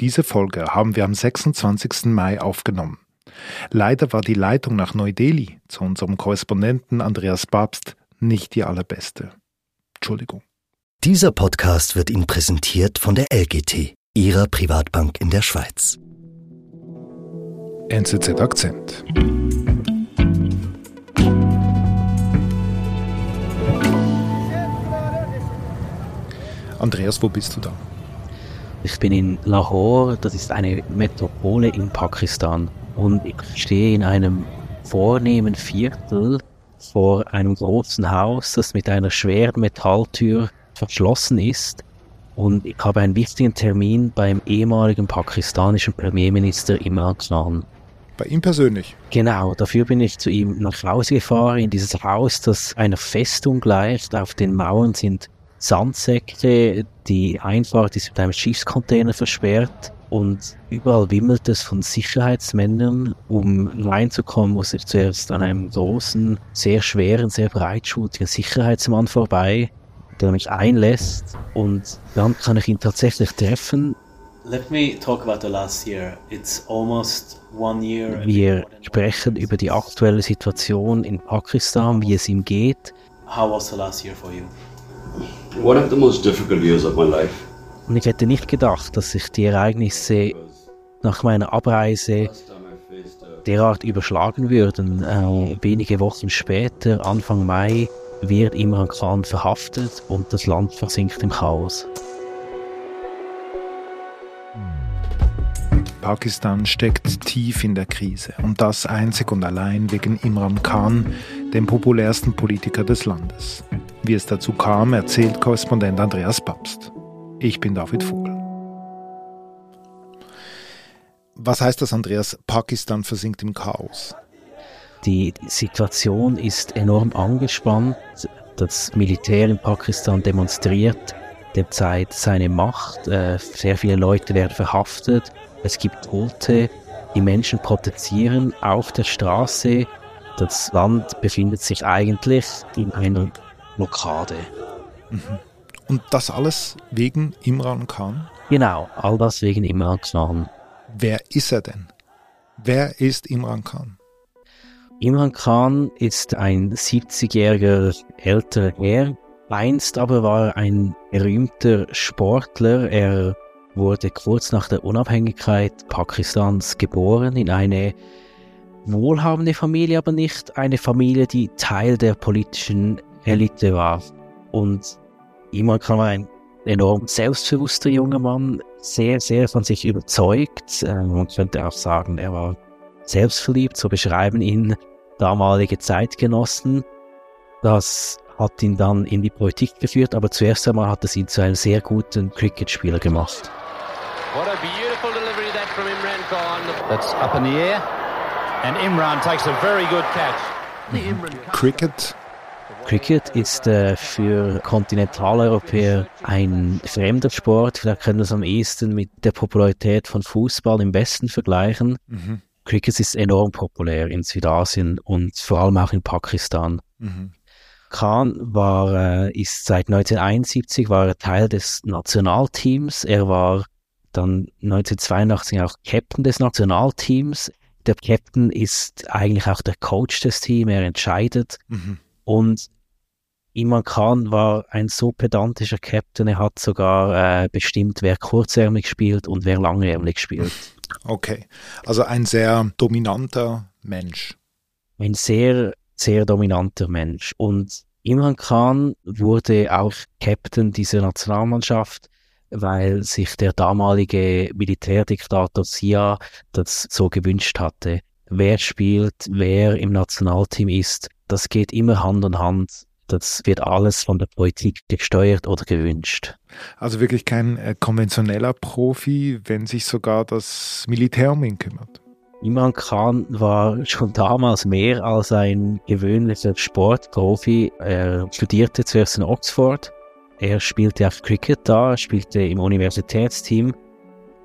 Diese Folge haben wir am 26. Mai aufgenommen. Leider war die Leitung nach Neu-Delhi zu unserem Korrespondenten Andreas Babst nicht die allerbeste. Entschuldigung. Dieser Podcast wird Ihnen präsentiert von der LGT, Ihrer Privatbank in der Schweiz. NZZ Akzent. Andreas, wo bist du da? Ich bin in Lahore, das ist eine Metropole in Pakistan. Und ich stehe in einem vornehmen Viertel vor einem großen Haus, das mit einer schweren Metalltür verschlossen ist. Und ich habe einen wichtigen Termin beim ehemaligen pakistanischen Premierminister Imran Khan. Bei ihm persönlich? Genau, dafür bin ich zu ihm nach Hause gefahren, in dieses Haus, das einer Festung gleicht. Auf den Mauern sind Sandsäcke, die Einfahrt ist mit einem Schiffscontainer versperrt und überall wimmelt es von Sicherheitsmännern. Um reinzukommen, muss ich zuerst an einem großen, sehr schweren, sehr breitschultigen Sicherheitsmann vorbei, der mich einlässt und dann kann ich ihn tatsächlich treffen. Let me talk about the last year. It's almost one year. Wir sprechen über die aktuelle Situation in Pakistan, wie es ihm geht. How was the last year for you? One of the most difficult years of my life. Und ich hätte nicht gedacht, dass sich die Ereignisse nach meiner Abreise derart überschlagen würden. Äh, wenige Wochen später, Anfang Mai, wird Imran Khan verhaftet und das Land versinkt im Chaos. Pakistan steckt tief in der Krise und das einzig und allein wegen Imran Khan, dem populärsten Politiker des Landes. Wie es dazu kam, erzählt Korrespondent Andreas Papst. Ich bin David Vogel. Was heißt das, Andreas? Pakistan versinkt im Chaos. Die Situation ist enorm angespannt. Das Militär in Pakistan demonstriert derzeit seine Macht. Äh, sehr viele Leute werden verhaftet. Es gibt Tote. Die Menschen protestieren auf der Straße. Das Land befindet sich eigentlich in einer Blockade. Mhm. Und das alles wegen Imran Khan? Genau, all das wegen Imran Khan. Wer ist er denn? Wer ist Imran Khan? Imran Khan ist ein 70-jähriger älterer Herr. Einst aber war er ein berühmter Sportler. Er wurde kurz nach der Unabhängigkeit Pakistans geboren in eine wohlhabende Familie, aber nicht eine Familie, die Teil der politischen Elite war. Und Imran Khan war ein enorm selbstbewusster junger Mann, sehr, sehr von sich überzeugt. Man könnte auch sagen, er war selbstverliebt, so beschreiben ihn damalige Zeitgenossen. Das hat ihn dann in die Politik geführt, aber zuerst einmal hat es ihn zu einem sehr guten Cricketspieler gemacht. What a beautiful delivery that from Imran Khan. That's up in the air and Imran takes a very good catch. Cricket Cricket ist äh, für Kontinentaleuropäer ein fremder Sport. Vielleicht können wir es am ehesten mit der Popularität von Fußball im Westen vergleichen. Mhm. Cricket ist enorm populär in Südasien und vor allem auch in Pakistan. Mhm. Khan war, äh, ist seit 1971 war er Teil des Nationalteams. Er war dann 1982 auch Captain des Nationalteams. Der Captain ist eigentlich auch der Coach des Teams. Er entscheidet. Mhm. Und Iman Khan war ein so pedantischer Captain, er hat sogar äh, bestimmt, wer kurzärmlich spielt und wer langärmlich spielt. Okay, also ein sehr dominanter Mensch. Ein sehr, sehr dominanter Mensch. Und Imran Khan wurde auch Captain dieser Nationalmannschaft, weil sich der damalige Militärdiktator Sia das so gewünscht hatte. Wer spielt, wer im Nationalteam ist, das geht immer Hand in Hand das wird alles von der Politik gesteuert oder gewünscht. Also wirklich kein äh, konventioneller Profi, wenn sich sogar das Militär um ihn kümmert. Imran Khan war schon damals mehr als ein gewöhnlicher Sportprofi. Er studierte zuerst in Oxford. Er spielte auch Cricket da, spielte im Universitätsteam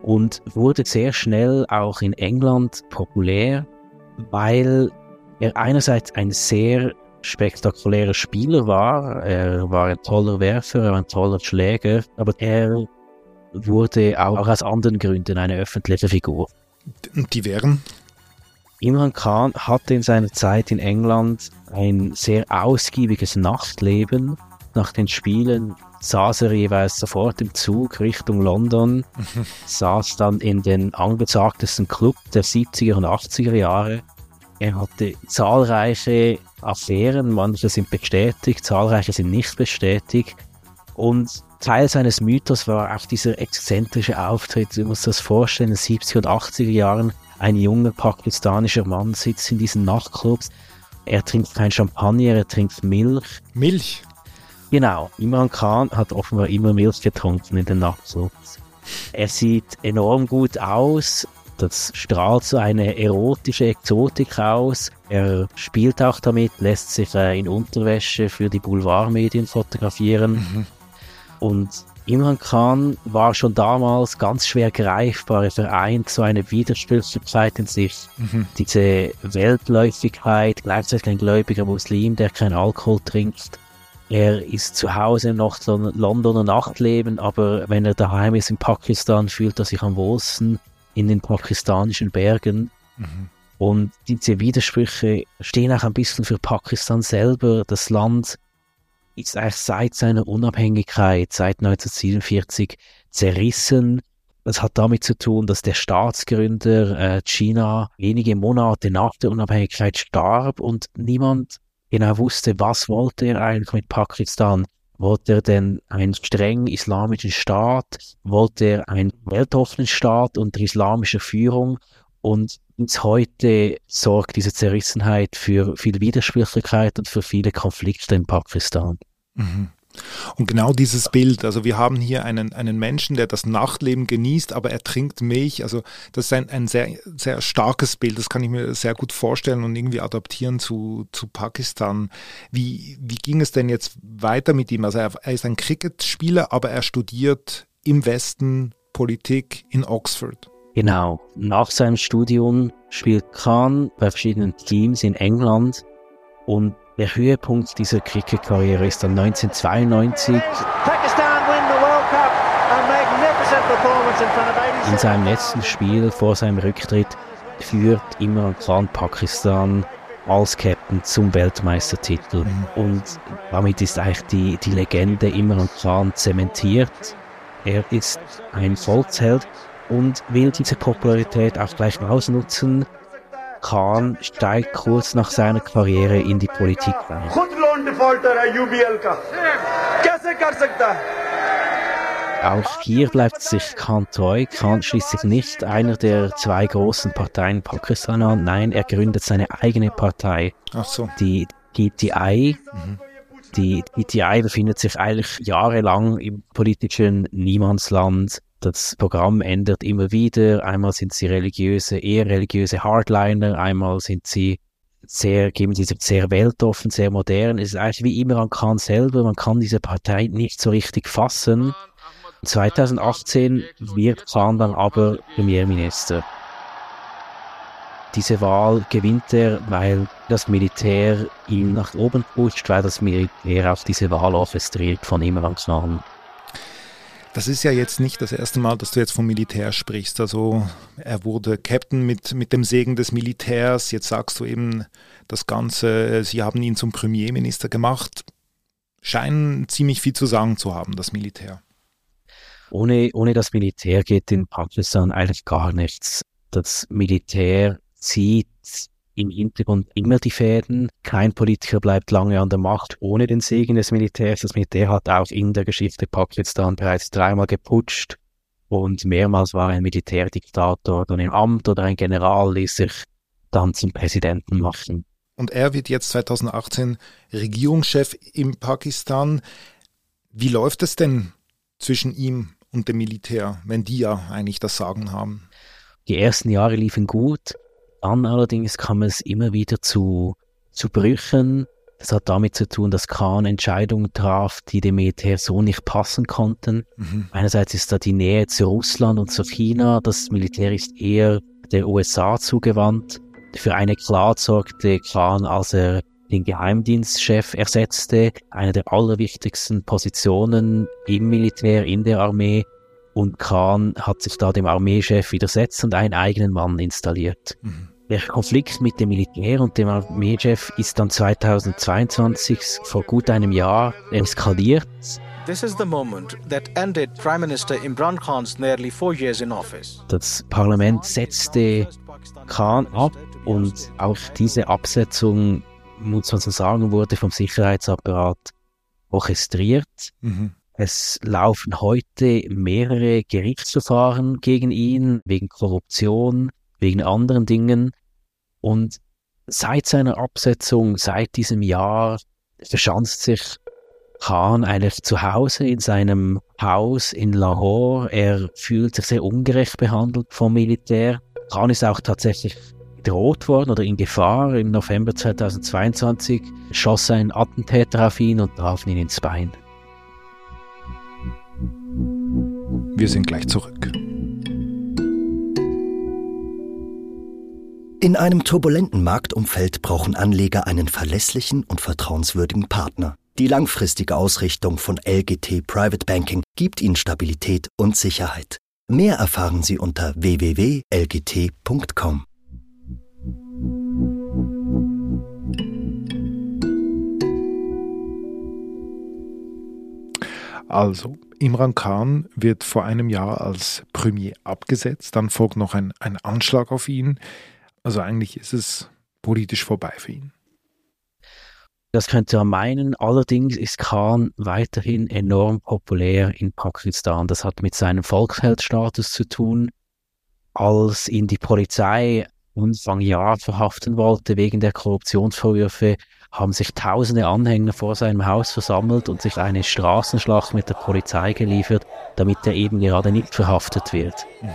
und wurde sehr schnell auch in England populär, weil er einerseits ein sehr spektakulärer Spieler war. Er war ein toller Werfer, er war ein toller Schläger, aber er wurde auch aus anderen Gründen eine öffentliche Figur. Und die wären? Imran Khan hatte in seiner Zeit in England ein sehr ausgiebiges Nachtleben. Nach den Spielen saß er jeweils sofort im Zug Richtung London, saß dann in den angesagtesten Club der 70er und 80er Jahre. Er hatte zahlreiche Affären, manche sind bestätigt, zahlreiche sind nicht bestätigt. Und Teil seines Mythos war auch dieser exzentrische Auftritt. Du musst das vorstellen, in den 70er und 80er Jahren ein junger pakistanischer Mann sitzt in diesen Nachtclubs. Er trinkt kein Champagner, er trinkt Milch. Milch? Genau. Imran Khan hat offenbar immer Milch getrunken in den Nachtclubs. Er sieht enorm gut aus. Das strahlt so eine erotische Exotik aus. Er spielt auch damit, lässt sich äh, in Unterwäsche für die Boulevardmedien fotografieren. Mhm. Und Imran Khan war schon damals ganz schwer greifbar. Er vereint so eine Widersprüchlichkeit in sich. Mhm. Diese Weltläufigkeit, gleichzeitig ein gläubiger Muslim, der kein Alkohol trinkt. Er ist zu Hause noch so Londoner Nachtleben, aber wenn er daheim ist in Pakistan, fühlt er sich am wohlsten in den pakistanischen Bergen. Mhm. Und diese Widersprüche stehen auch ein bisschen für Pakistan selber. Das Land ist eigentlich seit seiner Unabhängigkeit, seit 1947, zerrissen. Das hat damit zu tun, dass der Staatsgründer äh, China wenige Monate nach der Unabhängigkeit starb und niemand genau wusste, was wollte er eigentlich mit Pakistan. Wollte er denn einen streng islamischen Staat? Wollte er einen weltoffenen Staat unter islamischer Führung? Und bis heute sorgt diese Zerrissenheit für viel Widersprüchlichkeit und für viele Konflikte in Pakistan. Mhm. Und genau dieses Bild, also wir haben hier einen, einen Menschen, der das Nachtleben genießt, aber er trinkt Milch. Also das ist ein, ein sehr, sehr starkes Bild, das kann ich mir sehr gut vorstellen und irgendwie adaptieren zu, zu Pakistan. Wie, wie ging es denn jetzt weiter mit ihm? Also er, er ist ein Cricket-Spieler, aber er studiert im Westen Politik in Oxford. Genau. Nach seinem Studium spielt Khan bei verschiedenen Teams in England und der Höhepunkt dieser Cricket-Karriere ist dann 1992 in seinem letzten Spiel vor seinem Rücktritt führt Imran Khan Pakistan als Captain zum Weltmeistertitel. Und damit ist eigentlich die, die Legende Imran Khan zementiert. Er ist ein Volksheld und will diese Popularität auch gleich ausnutzen. Khan steigt kurz nach seiner Karriere in die Politik ein. Auch hier bleibt sich Khan treu. Khan schließt sich nicht einer der zwei großen Parteien Pakistan an. Nein, er gründet seine eigene Partei. Ach so. Die GTI. Mhm. Die GTI befindet sich eigentlich jahrelang im politischen Niemandsland. Das Programm ändert immer wieder. Einmal sind sie religiöse, eher religiöse Hardliner, einmal sind sie sehr, geben sie sehr weltoffen, sehr modern. Es ist eigentlich wie immer an Khan selber. Man kann diese Partei nicht so richtig fassen. 2018 wird Khan dann aber Premierminister. Diese Wahl gewinnt er, weil das Militär ihn nach oben pusht, weil das Militär auf diese Wahl orchestriert von Imran Khan. Das ist ja jetzt nicht das erste Mal, dass du jetzt vom Militär sprichst. Also er wurde Captain mit, mit dem Segen des Militärs. Jetzt sagst du eben das Ganze, sie haben ihn zum Premierminister gemacht. Scheinen ziemlich viel zu sagen zu haben, das Militär. Ohne, ohne das Militär geht in Pakistan eigentlich gar nichts. Das Militär zieht im Hintergrund immer die Fäden. Kein Politiker bleibt lange an der Macht ohne den Segen des Militärs. Das Militär hat auch in der Geschichte Pakistan bereits dreimal geputscht und mehrmals war ein Militärdiktator dann im Amt oder ein General ließ sich dann zum Präsidenten machen. Und er wird jetzt 2018 Regierungschef in Pakistan. Wie läuft es denn zwischen ihm und dem Militär, wenn die ja eigentlich das Sagen haben? Die ersten Jahre liefen gut. Dann allerdings kam es immer wieder zu, zu Brüchen. Das hat damit zu tun, dass Khan Entscheidungen traf, die dem Militär so nicht passen konnten. Mhm. Einerseits ist da die Nähe zu Russland und zu China. Das Militär ist eher der USA zugewandt. Für eine Klar sorgte Khan, als er den Geheimdienstchef ersetzte, eine der allerwichtigsten Positionen im Militär, in der Armee. Und Khan hat sich da dem Armeechef widersetzt und einen eigenen Mann installiert. Mhm. Der Konflikt mit dem Militär und dem Armeechef ist dann 2022, vor gut einem Jahr, eskaliert. This is the moment that ended Prime Minister Imran Khan's nearly four years in office. Das Parlament setzte Khan ab und auch diese Absetzung, muss man so sagen, wurde vom Sicherheitsapparat orchestriert. Mhm. Es laufen heute mehrere Gerichtsverfahren gegen ihn wegen Korruption, wegen anderen Dingen. Und seit seiner Absetzung, seit diesem Jahr, verschanzt sich Khan eigentlich zu Hause in seinem Haus in Lahore. Er fühlt sich sehr ungerecht behandelt vom Militär. Khan ist auch tatsächlich bedroht worden oder in Gefahr. Im November 2022 schoss ein Attentäter auf ihn und traf ihn ins Bein. Wir sind gleich zurück. In einem turbulenten Marktumfeld brauchen Anleger einen verlässlichen und vertrauenswürdigen Partner. Die langfristige Ausrichtung von LGT Private Banking gibt Ihnen Stabilität und Sicherheit. Mehr erfahren Sie unter www.lgt.com. Also, Imran Khan wird vor einem Jahr als Premier abgesetzt, dann folgt noch ein, ein Anschlag auf ihn. Also eigentlich ist es politisch vorbei für ihn. Das könnte man meinen. Allerdings ist Khan weiterhin enorm populär in Pakistan. Das hat mit seinem Volksheldstatus zu tun. Als ihn die Polizei Anfang Jahr verhaften wollte wegen der Korruptionsvorwürfe, haben sich tausende Anhänger vor seinem Haus versammelt und sich eine Straßenschlacht mit der Polizei geliefert, damit er eben gerade nicht verhaftet wird. Mhm.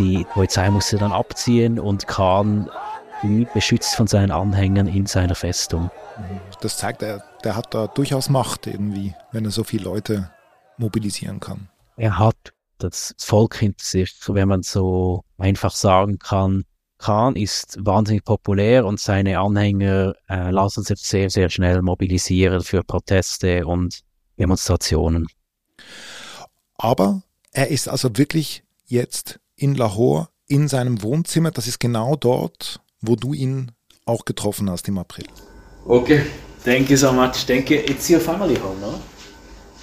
Die Polizei musste dann abziehen und Khan beschützt von seinen Anhängern in seiner Festung. Das zeigt, er, der hat da durchaus Macht irgendwie, wenn er so viele Leute mobilisieren kann. Er hat das Volk hinter sich, wenn man so einfach sagen kann. Khan ist wahnsinnig populär und seine Anhänger äh, lassen sich sehr, sehr schnell mobilisieren für Proteste und Demonstrationen. Aber er ist also wirklich jetzt in Lahore in seinem Wohnzimmer. Das ist genau dort, wo du ihn auch getroffen hast im April. Okay. Thank you so much. Thank you. It's your family home, no?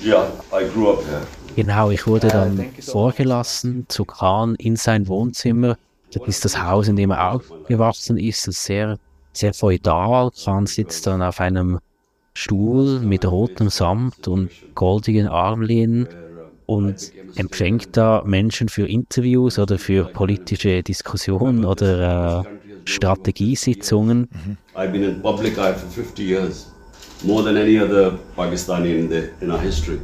Yeah, I grew up here. Genau, ich wurde dann vorgelassen zu Khan in sein Wohnzimmer. Das ist das Haus, in dem er aufgewachsen ist. Das ist sehr, sehr feudal. Khan sitzt dann auf einem Stuhl mit rotem Samt und goldigen Armlehnen und empfängt da Menschen für Interviews oder für politische Diskussionen oder äh, Strategiesitzungen. I've been in public eye for 50 years, more than any other Pakistani in, the, in our history.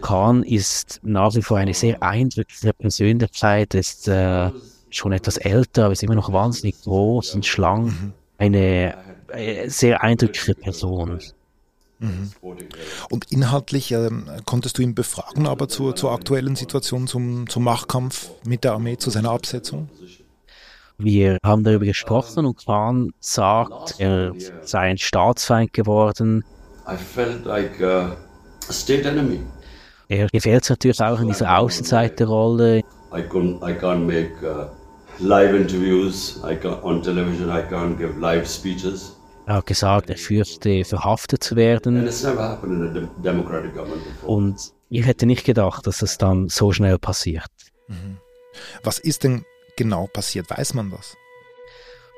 Khan ist nach wie vor eine sehr eindrückliche Persönlichkeit, ist äh, schon etwas älter, aber ist immer noch wahnsinnig groß und schlank. Mhm. Eine äh, sehr eindrückliche Person. Mhm. Und inhaltlich äh, konntest du ihn befragen, aber zur, zur aktuellen Situation, zum, zum Machtkampf mit der Armee, zu seiner Absetzung? Wir haben darüber gesprochen und Khan sagt, er sei ein Staatsfeind geworden. I felt like a state enemy. Er gefällt sich natürlich auch in dieser Außenseiterrolle. I can't, I can't make uh, live interviews I can't, on television. I can't give live speeches. Er hat gesagt, er fürchte, verhaftet zu werden. Und ich hätte nicht gedacht, dass es dann so schnell passiert. Mhm. Was ist denn genau passiert? Weiß man das?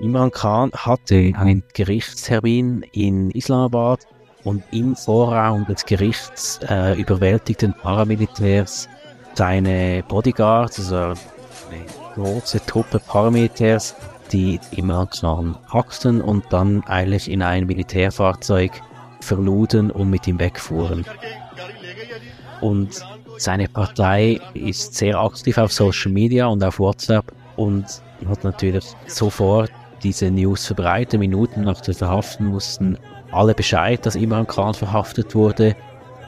Imran Khan hatte einen Gerichtstermin in Islamabad und im Vorraum des Gerichts äh, überwältigten Paramilitärs seine Bodyguards, also eine große Truppe Paramilitärs, die Imran Khan hackten und dann eilig in ein Militärfahrzeug verluden und mit ihm wegfuhren. Und seine Partei ist sehr aktiv auf Social Media und auf WhatsApp und hat natürlich sofort diese News verbreitet. Minuten nach der Verhaftung wussten alle Bescheid, dass Imran Khan verhaftet wurde.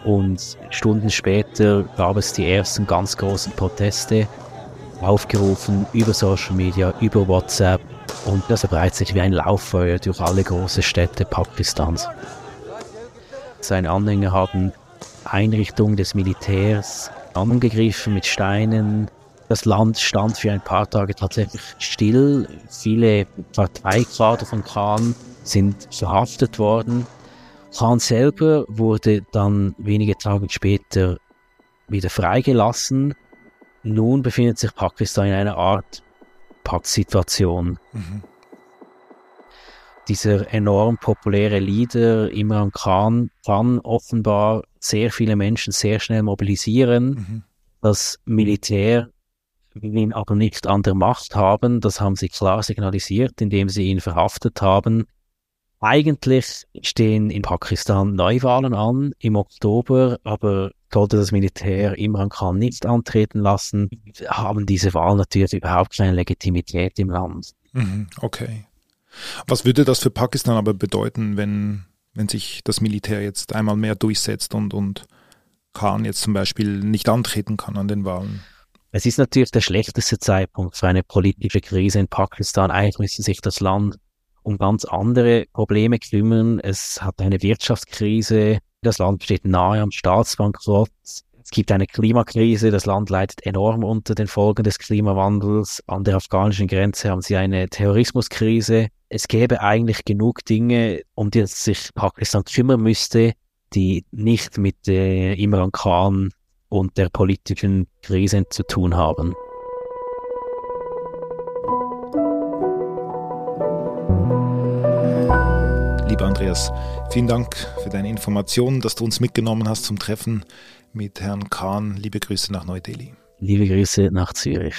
Und Stunden später gab es die ersten ganz großen Proteste, aufgerufen über Social Media, über WhatsApp. Und das verbreitet sich wie ein Lauffeuer durch alle großen Städte Pakistans. Seine Anhänger haben Einrichtungen des Militärs angegriffen mit Steinen. Das Land stand für ein paar Tage tatsächlich still. Viele Parteikader von Khan sind verhaftet worden. Khan selber wurde dann wenige Tage später wieder freigelassen. Nun befindet sich Pakistan in einer Art Pattsituation. Mhm. Dieser enorm populäre Leader Imran Khan kann offenbar sehr viele Menschen sehr schnell mobilisieren. Mhm. Das Militär will ihn aber nicht an der Macht haben. Das haben sie klar signalisiert, indem sie ihn verhaftet haben. Eigentlich stehen in Pakistan Neuwahlen an im Oktober, aber sollte das Militär Imran Khan nicht antreten lassen, haben diese Wahlen natürlich überhaupt keine Legitimität im Land. Mhm, okay. Was würde das für Pakistan aber bedeuten, wenn, wenn sich das Militär jetzt einmal mehr durchsetzt und, und Khan jetzt zum Beispiel nicht antreten kann an den Wahlen? Es ist natürlich der schlechteste Zeitpunkt für eine politische Krise in Pakistan. Eigentlich müsste sich das Land um ganz andere Probleme kümmern. Es hat eine Wirtschaftskrise, das Land steht nahe am Staatsbankrott. Es gibt eine Klimakrise, das Land leidet enorm unter den Folgen des Klimawandels. An der afghanischen Grenze haben sie eine Terrorismuskrise. Es gäbe eigentlich genug Dinge, um die sich Pakistan kümmern müsste, die nicht mit äh, Imran Khan und der politischen Krise zu tun haben. Lieber Andreas, vielen Dank für deine Informationen, dass du uns mitgenommen hast zum Treffen mit Herrn Kahn. Liebe Grüße nach Neu-Delhi. Liebe Grüße nach Zürich.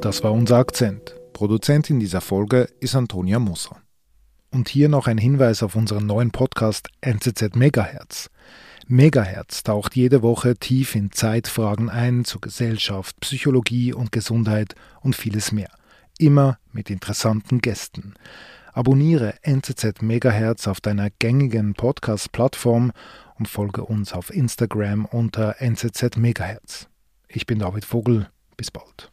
Das war unser Akzent. Produzentin dieser Folge ist Antonia Moser. Und hier noch ein Hinweis auf unseren neuen Podcast NZZ Megahertz. Megahertz taucht jede Woche tief in Zeitfragen ein zu Gesellschaft, Psychologie und Gesundheit und vieles mehr immer mit interessanten Gästen. Abonniere NZZ Megahertz auf deiner gängigen Podcast-Plattform und folge uns auf Instagram unter NZZ Megahertz. Ich bin David Vogel. Bis bald.